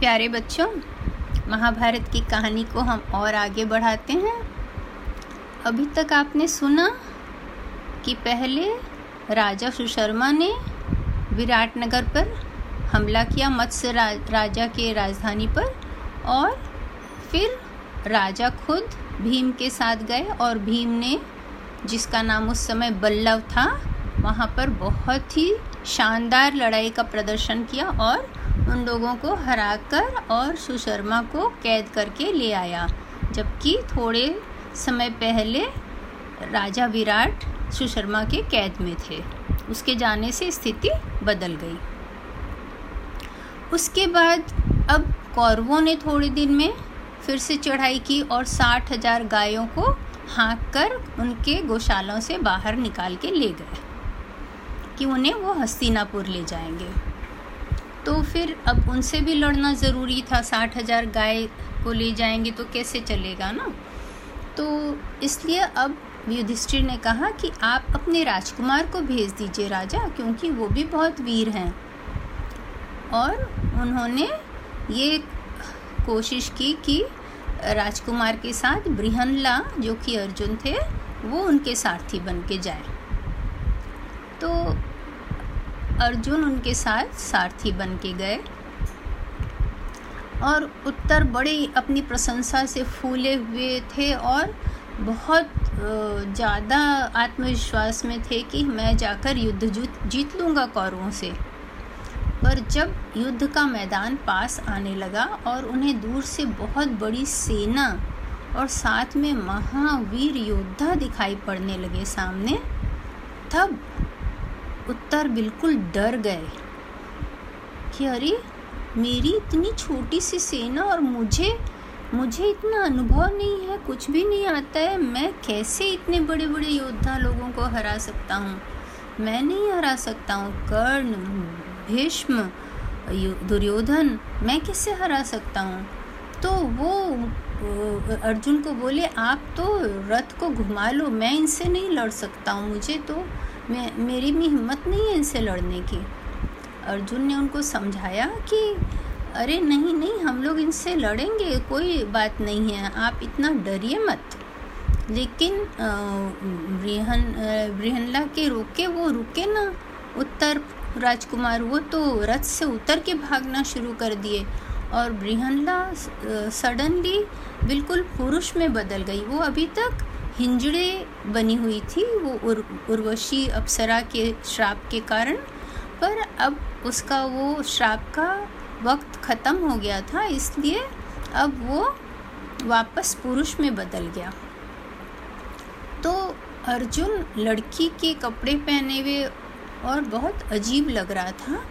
प्यारे बच्चों, महाभारत की कहानी को हम और आगे बढ़ाते हैं। अभी तक आपने सुना कि पहले राजा सुशर्मा ने विराटनगर पर हमला किया मत्स्य राजा के राजधानी पर और फिर राजा खुद भीम के साथ गए और भीम ने, जिसका नाम उस समय बल्लभ था, वहाँ पर बहुत ही शानदार लड़ाई का प्रदर्शन किया और उन लोगों को हरा कर और सुशर्मा को कैद करके ले आया, जबकि थोड़े समय पहले राजा विराट सुशर्मा के कैद में थे। उसके जाने से स्थिति बदल गई। उसके बाद अब कौरवों ने थोड़े दिन में फिर से चढ़ाई की और साठ हज़ार गायों को हाँक कर उनके गौशालों से बाहर निकाल के ले गए कि उन्हें वो हस्तिनापुर ले जाएँगे। तो फिर अब उनसे भी लड़ना ज़रूरी था, साठ हज़ार गाय को ले जाएँगे तो कैसे चलेगा ना? तो इसलिए अब युधिष्ठिर ने कहा कि आप अपने राजकुमार को भेज दीजिए राजा, क्योंकि वो भी बहुत वीर हैं। और उन्होंने ये कोशिश की कि राजकुमार के साथ बृहनला जो कि अर्जुन थे, वो उनके सारथी बन के जाए। तो अर्जुन उनके साथ सारथी बन के गए और उत्तर बड़े अपनी प्रशंसा से फूले हुए थे और बहुत ज़्यादा आत्मविश्वास में थे कि मैं जाकर युद्ध जीत लूँगा कौरवों से। पर जब युद्ध का मैदान पास आने लगा और उन्हें दूर से बहुत बड़ी सेना और साथ में महावीर योद्धा दिखाई पड़ने लगे सामने, तब उत्तर बिल्कुल डर गए कि अरे, मेरी इतनी छोटी सी सेना और मुझे मुझे इतना अनुभव नहीं है, कुछ भी नहीं आता है, मैं कैसे इतने बड़े बड़े योद्धा लोगों को हरा सकता हूँ? मैं नहीं हरा सकता हूँ, कर्ण, भीष्म दुर्योधन, मैं किससे हरा सकता हूँ? तो वो, अर्जुन को बोले, आप तो रथ को घुमा लो, मैं इनसे नहीं लड़ सकता हूँ, मुझे तो मैं, मेरी भी हिम्मत नहीं है इनसे लड़ने की। अर्जुन ने उनको समझाया कि, अरे नहीं नहीं, हम लोग इनसे लड़ेंगे, कोई बात नहीं है, आप इतना डरिए मत। लेकिन बृहन बृहनला के रोके, वो रुके ना। उत्तर, राजकुमार, वो तो रथ से उतर के भागना शुरू कर दिए और बृहनला सडनली बिल्कुल पुरुष में बदल गई। वो अभी तक हिंजड़े बनी हुई थी वो उर, उर्वशी अप्सरा के श्राप के कारण पर अब उसका वो श्राप का वक्त ख़त्म हो गया था इसलिए अब वो वापस पुरुष में बदल गया। तो अर्जुन लड़की के कपड़े पहने हुए और बहुत अजीब लग रहा था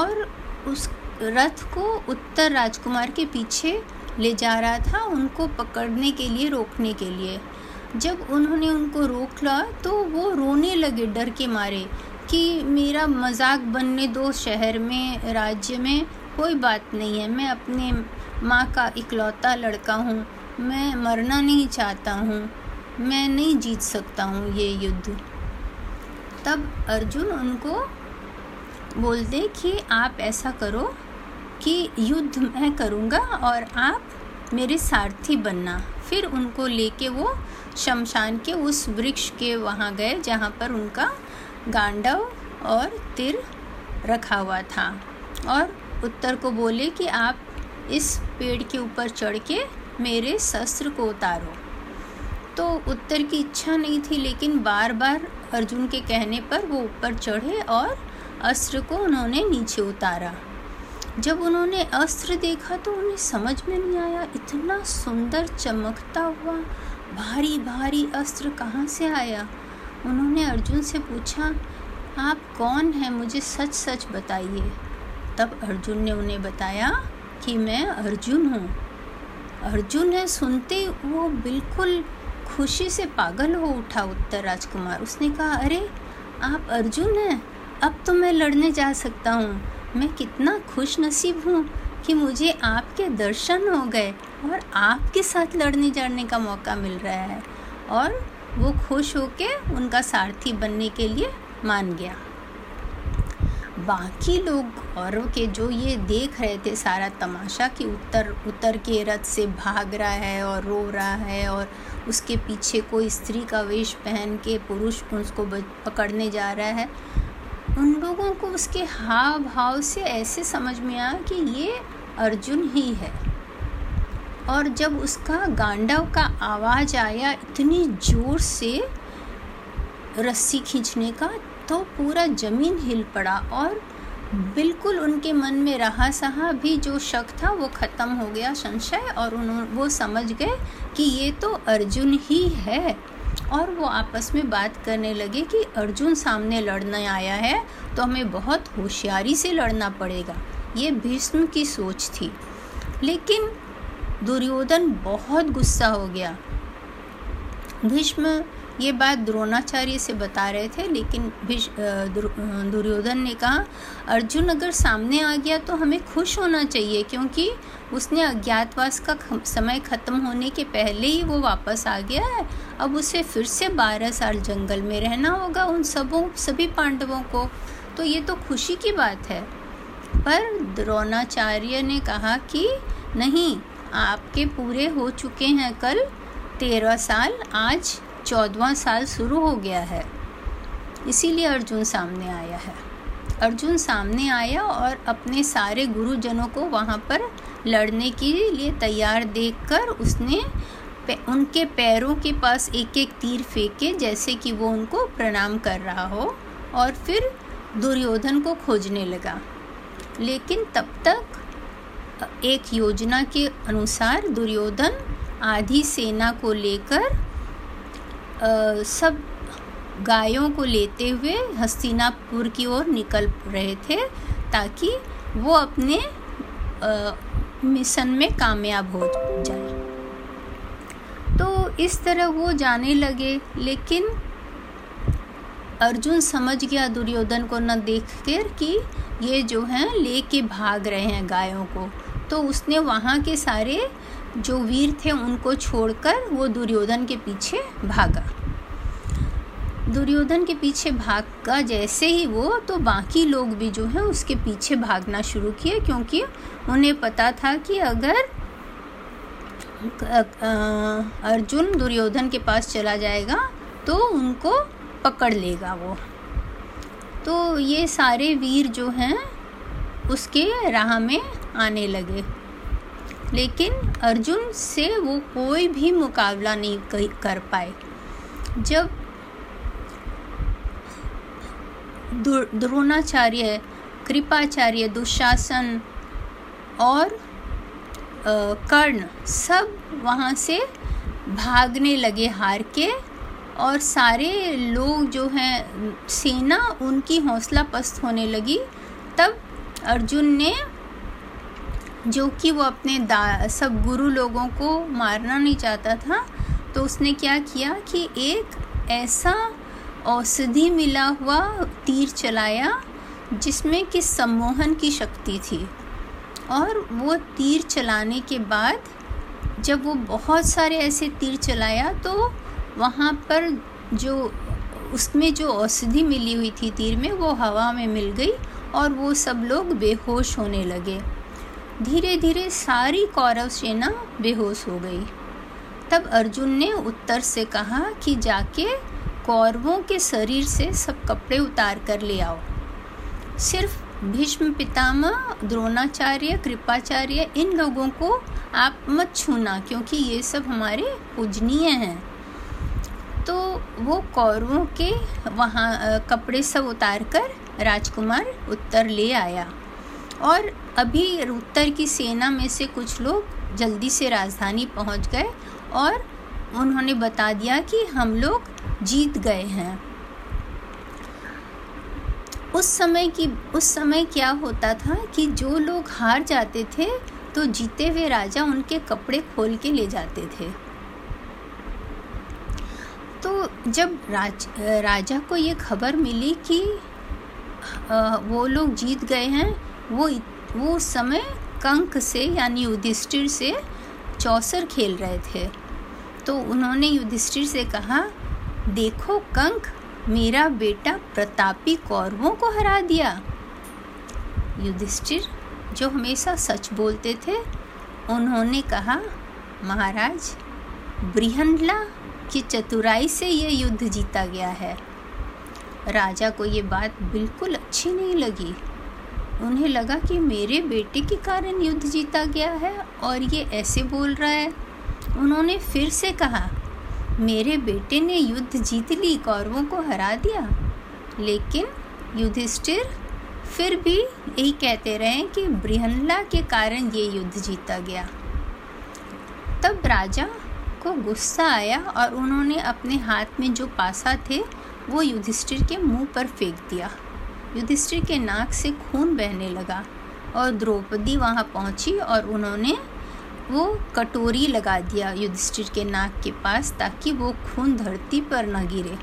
और उस रथ को उत्तर राजकुमार के पीछे ले जा रहा था उनको पकड़ने के लिए रोकने के लिए। जब उन्होंने उनको रोक लिया तो वो रोने लगे, डर के मारे कि मेरा मज़ाक बनने दो शहर में, राज्य में, कोई बात नहीं है। मैं अपने माँ का इकलौता लड़का हूँ, मैं मरना नहीं चाहता हूँ, मैं नहीं जीत सकता हूँ ये युद्ध। तब अर्जुन उनको बोलते कि आप ऐसा करो कि युद्ध मैं करूँगा और आप मेरे सारथी बनना। फिर उनको लेके वो शमशान के उस वृक्ष के वहाँ गए, जहाँ पर उनका गांडव और तिर रखा हुआ था। और उत्तर को बोले कि आप इस पेड़ के ऊपर चढ़ के मेरे शस्त्र को उतारो। तो उत्तर की इच्छा नहीं थी, लेकिन बार बार अर्जुन के कहने पर वो ऊपर चढ़े और अस्त्र को उन्होंने नीचे उतारा। जब उन्होंने अस्त्र देखा तो उन्हें समझ में नहीं आया, इतना सुंदर चमकता हुआ भारी भारी अस्त्र कहाँ से आया? उन्होंने अर्जुन से पूछा, आप कौन हैं? मुझे सच सच बताइए। तब अर्जुन ने उन्हें बताया कि मैं अर्जुन हूँ। अर्जुन है सुनते वो बिल्कुल खुशी से पागल हो उठा उत्तर राजकुमार। उसने कहा, अरे, आप अर्जुन हैं? अब तो मैं लड़ने जा सकता हूँ। मैं कितना खुश नसीब हूँ। कि मुझे आपके दर्शन हो गए और आपके साथ लड़ने जाने का मौका मिल रहा है। और वो खुश होके उनका सारथी बनने के लिए मान गया। बाकी लोग और के जो ये देख रहे थे, सारा तमाशा कि उत्तर उत्तर के रथ से भाग रहा है और रो रहा है और उसके पीछे कोई स्त्री का वेश पहन के पुरुष उसको पकड़ने जा रहा है। उन लोगों को उसके हाव भाव से ऐसे समझ में आया कि ये अर्जुन ही है। और जब उसका गांडव का आवाज़ आया इतनी ज़ोर से रस्सी खींचने का तो पूरा ज़मीन हिल पड़ा और बिल्कुल उनके मन में रहा सहा भी जो शक था वो ख़त्म हो गया संशय और उन्होंने वो समझ गए कि ये तो अर्जुन ही है। और वो आपस में बात करने लगे कि अर्जुन सामने लड़ने आया है तो हमें बहुत होशियारी से लड़ना पड़ेगा। ये भीष्म की सोच थी। लेकिन दुर्योधन बहुत गुस्सा हो गया। भीष्म ये बात द्रोणाचार्य से बता रहे थे, लेकिन दुर्योधन ने कहा, अर्जुन अगर सामने आ गया तो हमें खुश होना चाहिए, क्योंकि उसने अज्ञातवास का समय ख़त्म होने के पहले ही वो वापस आ गया है। अब उसे फिर से बारह साल जंगल में रहना होगा उन सबों, सभी पांडवों को। तो ये तो खुशी की बात है। पर द्रोणाचार्य ने कहा कि, नहीं, आपके पूरे हो चुके हैं कल। तेरह साल, आज चौदवा साल शुरू हो गया है। इसीलिए अर्जुन सामने आया है। अर्जुन सामने आया और अपने सारे गुरुजनों को वहाँ पर लड़ने के लिए तैयार देखकर उसने उनके पैरों के पास एक एक तीर फेंके, जैसे कि वो उनको प्रणाम कर रहा हो, और फिर दुर्योधन को खोजने लगा। लेकिन तब तक, एक योजना के अनुसार दुर्योधन आधी सेना को लेकर सब गायों को लेते हुए हस्तिनापुर की ओर निकल रहे थे ताकि वो अपने मिशन में कामयाब हो जाए। तो इस तरह वो जाने लगे, लेकिन अर्जुन समझ गया दुर्योधन को न देख कर कि ये जो हैं ले के भाग रहे हैं गायों को। तो उसने वहाँ के सारे जो वीर थे, उनको छोड़कर वो दुर्योधन के पीछे भागा। दुर्योधन के पीछे भागा जैसे ही वो तो बाकी लोग भी जो है, उसके पीछे भागना शुरू किए, क्योंकि उन्हें पता था कि अगर अर्जुन दुर्योधन के पास चला जाएगा तो उनको पकड़ लेगा वो। तो ये सारे वीर जो हैं, उसके राह में आने लगे। लेकिन अर्जुन से वो कोई भी मुकाबला नहीं कर पाए। जब द्रोणाचार्य, कृपाचार्य, दुशासन और कर्ण सब वहाँ से भागने लगे हार के और सारे लोग जो हैं, सेना उनकी हौसला पस्त होने लगी। तब अर्जुन ने जो कि वो अपने दा, सब गुरु लोगों को मारना नहीं चाहता था तो उसने क्या किया कि एक ऐसा औषधि मिला हुआ तीर चलाया, जिसमें कि सम्मोहन की शक्ति थी। और वो तीर चलाने के बाद जब वो बहुत सारे ऐसे तीर चलाया तो वहाँ पर जो, उसमें जो औषधि मिली हुई थी तीर में, वो हवा में मिल गई और वो सब लोग बेहोश होने लगे। धीरे धीरे सारी कौरव सेना बेहोश हो गई। तब अर्जुन ने उत्तर से कहा कि जाके कौरवों के शरीर से सब कपड़े उतार कर ले आओ। सिर्फ़ भीष्म पितामह, द्रोणाचार्य, कृपाचार्य इन लोगों को आप मत छूना, क्योंकि ये सब हमारे पूजनीय हैं। तो वो कौरवों के वहाँ कपड़े सब उतार कर राजकुमार उत्तर ले आया। और अभी उत्तर की सेना में से कुछ लोग जल्दी से राजधानी पहुँच गए और उन्होंने बता दिया कि हम लोग जीत गए हैं। उस समय की, उस समय क्या होता था कि जो लोग हार जाते थे तो जीते हुए राजा उनके कपड़े खोल के ले जाते थे। तो जब राज, राजा को ये खबर मिली कि वो लोग जीत गए हैं, वो वो उस समय कंक से यानी युधिष्ठिर से चौसर खेल रहे थे। तो उन्होंने युधिष्ठिर से कहा, देखो कंक, मेरा बेटा प्रतापी कौरवों को हरा दिया। युधिष्ठिर जो हमेशा सच बोलते थे, उन्होंने कहा, महाराज, बृहनला की चतुराई से ये युद्ध जीता गया है। राजा को ये बात बिल्कुल अच्छी नहीं लगी। उन्हें लगा कि मेरे बेटे के कारण युद्ध जीता गया है और ये ऐसे बोल रहा है। उन्होंने फिर से कहा, मेरे बेटे ने युद्ध जीत ली, कौरवों को हरा दिया। लेकिन युधिष्ठिर फिर भी यही कहते रहे कि बृहनला के कारण ये युद्ध जीता गया। तब राजा को गुस्सा आया और उन्होंने अपने हाथ में जो पासा थे, वो युधिष्ठिर के मुँह पर फेंक दिया। युधिष्ठिर के नाक से खून बहने लगा और द्रौपदी वहाँ पहुँची और उन्होंने वो कटोरी लगा दिया युधिष्ठिर के नाक के पास ताकि वो खून धरती पर न गिरे।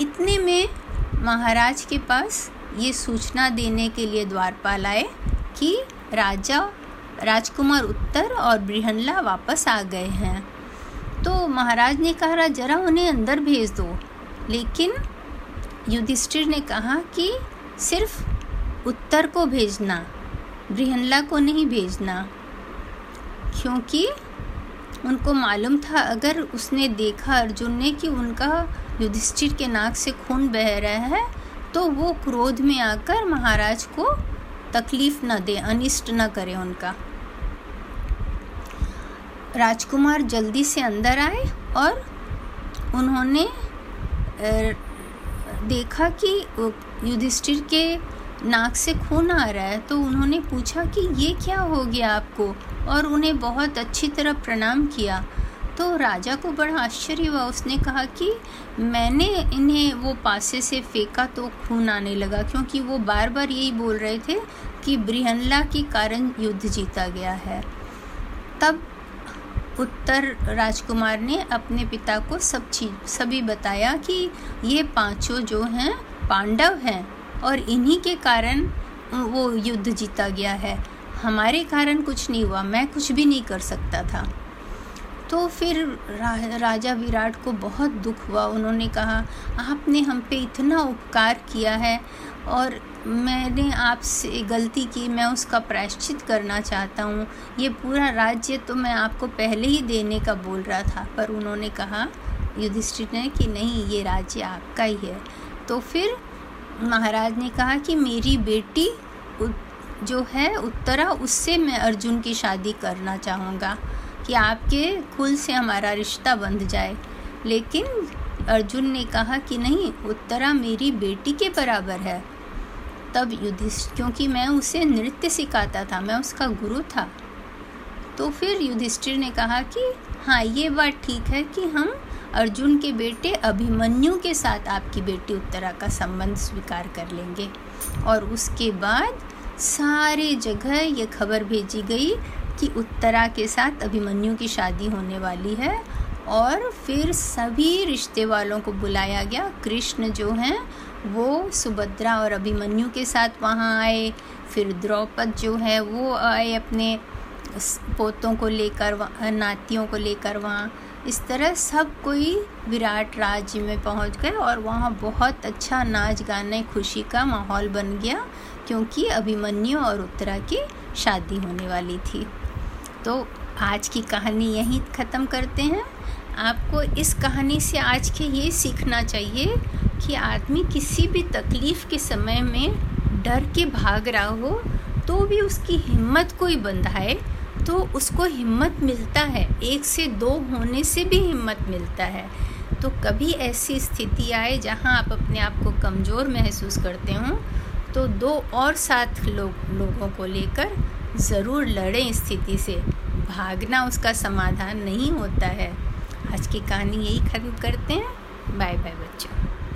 इतने में महाराज के पास ये सूचना देने के लिए द्वारपाल आए कि राजा राजकुमार उत्तर और बृहनला वापस आ गए हैं। तो महाराज ने कहा जरा उन्हें अंदर भेज दो। लेकिन युधिष्ठिर ने कहा कि सिर्फ़ उत्तर को भेजना, बृहनला को नहीं भेजना, क्योंकि उनको मालूम था, अगर उसने देखा अर्जुन ने कि उनका युधिष्ठिर के नाक से खून बह रहा है तो वो क्रोध में आकर महाराज को तकलीफ़ न दे, अनिष्ट न करे उनका। राजकुमार जल्दी से अंदर आए और उन्होंने देखा कि युधिष्ठिर के नाक से खून आ रहा है तो उन्होंने पूछा कि ये क्या हो गया आपको? और उन्हें बहुत अच्छी तरह प्रणाम किया। तो राजा को बड़ा आश्चर्य हुआ। उसने कहा कि मैंने इन्हें वो पासे से फेंका तो खून आने लगा, क्योंकि वो बार बार यही बोल रहे थे कि बृहनला के कारण युद्ध जीता गया है। तब उत्तर राजकुमार ने अपने पिता को सब चीज़ सभी बताया कि ये पाँचों जो हैं पांडव हैं और इन्हीं के कारण वो युद्ध जीता गया है। हमारे कारण कुछ नहीं हुआ मैं कुछ भी नहीं कर सकता था। तो फिर रा, राजा विराट को बहुत दुख हुआ। उन्होंने कहा आपने हम पे इतना उपकार किया है और मैंने आपसे गलती की, मैं उसका प्रायश्चित करना चाहता हूँ। ये पूरा राज्य तो मैं आपको पहले ही देने का बोल रहा था, पर उन्होंने कहा, युधिष्ठिर ने कि नहीं, ये राज्य आपका ही है। तो फिर महाराज ने कहा कि मेरी बेटी जो है उत्तरा, उससे मैं अर्जुन की शादी करना चाहूँगा, कि आपके कुल से हमारा रिश्ता बंध जाए। लेकिन अर्जुन ने कहा कि नहीं, उत्तरा मेरी बेटी के बराबर है। तब युधिष्ठ, क्योंकि मैं उसे नृत्य सिखाता था, मैं उसका गुरु था। तो फिर युधिष्ठिर ने कहा कि हाँ ये बात ठीक है कि हम अर्जुन के बेटे अभिमन्यु के साथ आपकी बेटी उत्तरा का संबंध स्वीकार कर लेंगे। और उसके बाद सारे जगह ये खबर भेजी गई कि उत्तरा के साथ अभिमन्यु की शादी होने वाली है और फिर सभी रिश्ते वालों को बुलाया गया। कृष्ण जो हैं वो सुभद्रा और अभिमन्यु के साथ वहाँ आए। फिर द्रौपद जो है, वो आए अपने पोतों को लेकर नातियों को लेकर वहाँ। इस तरह सब कोई विराट राज्य में पहुँच गए और वहाँ बहुत अच्छा नाच गाने, खुशी का माहौल बन गया, क्योंकि अभिमन्यु और उत्तरा की शादी होने वाली थी। तो आज की कहानी यहीं ख़त्म करते हैं। आपको इस कहानी से आज के ये सीखना चाहिए कि आदमी किसी भी तकलीफ़ के समय में डर के भाग रहा हो तो भी उसकी हिम्मत कोई बंधाए तो उसको हिम्मत मिलता है, एक से दो होने से भी हिम्मत मिलता है। तो कभी ऐसी स्थिति आए जहाँ आप अपने आप को कमज़ोर महसूस करते हों तो दो और साथ लोग, लोगों को लेकर ज़रूर लड़ें स्थिति से। भागना उसका समाधान नहीं होता है। आज की कहानी यही ख़त्म करते हैं। बाय बाय बच्चों।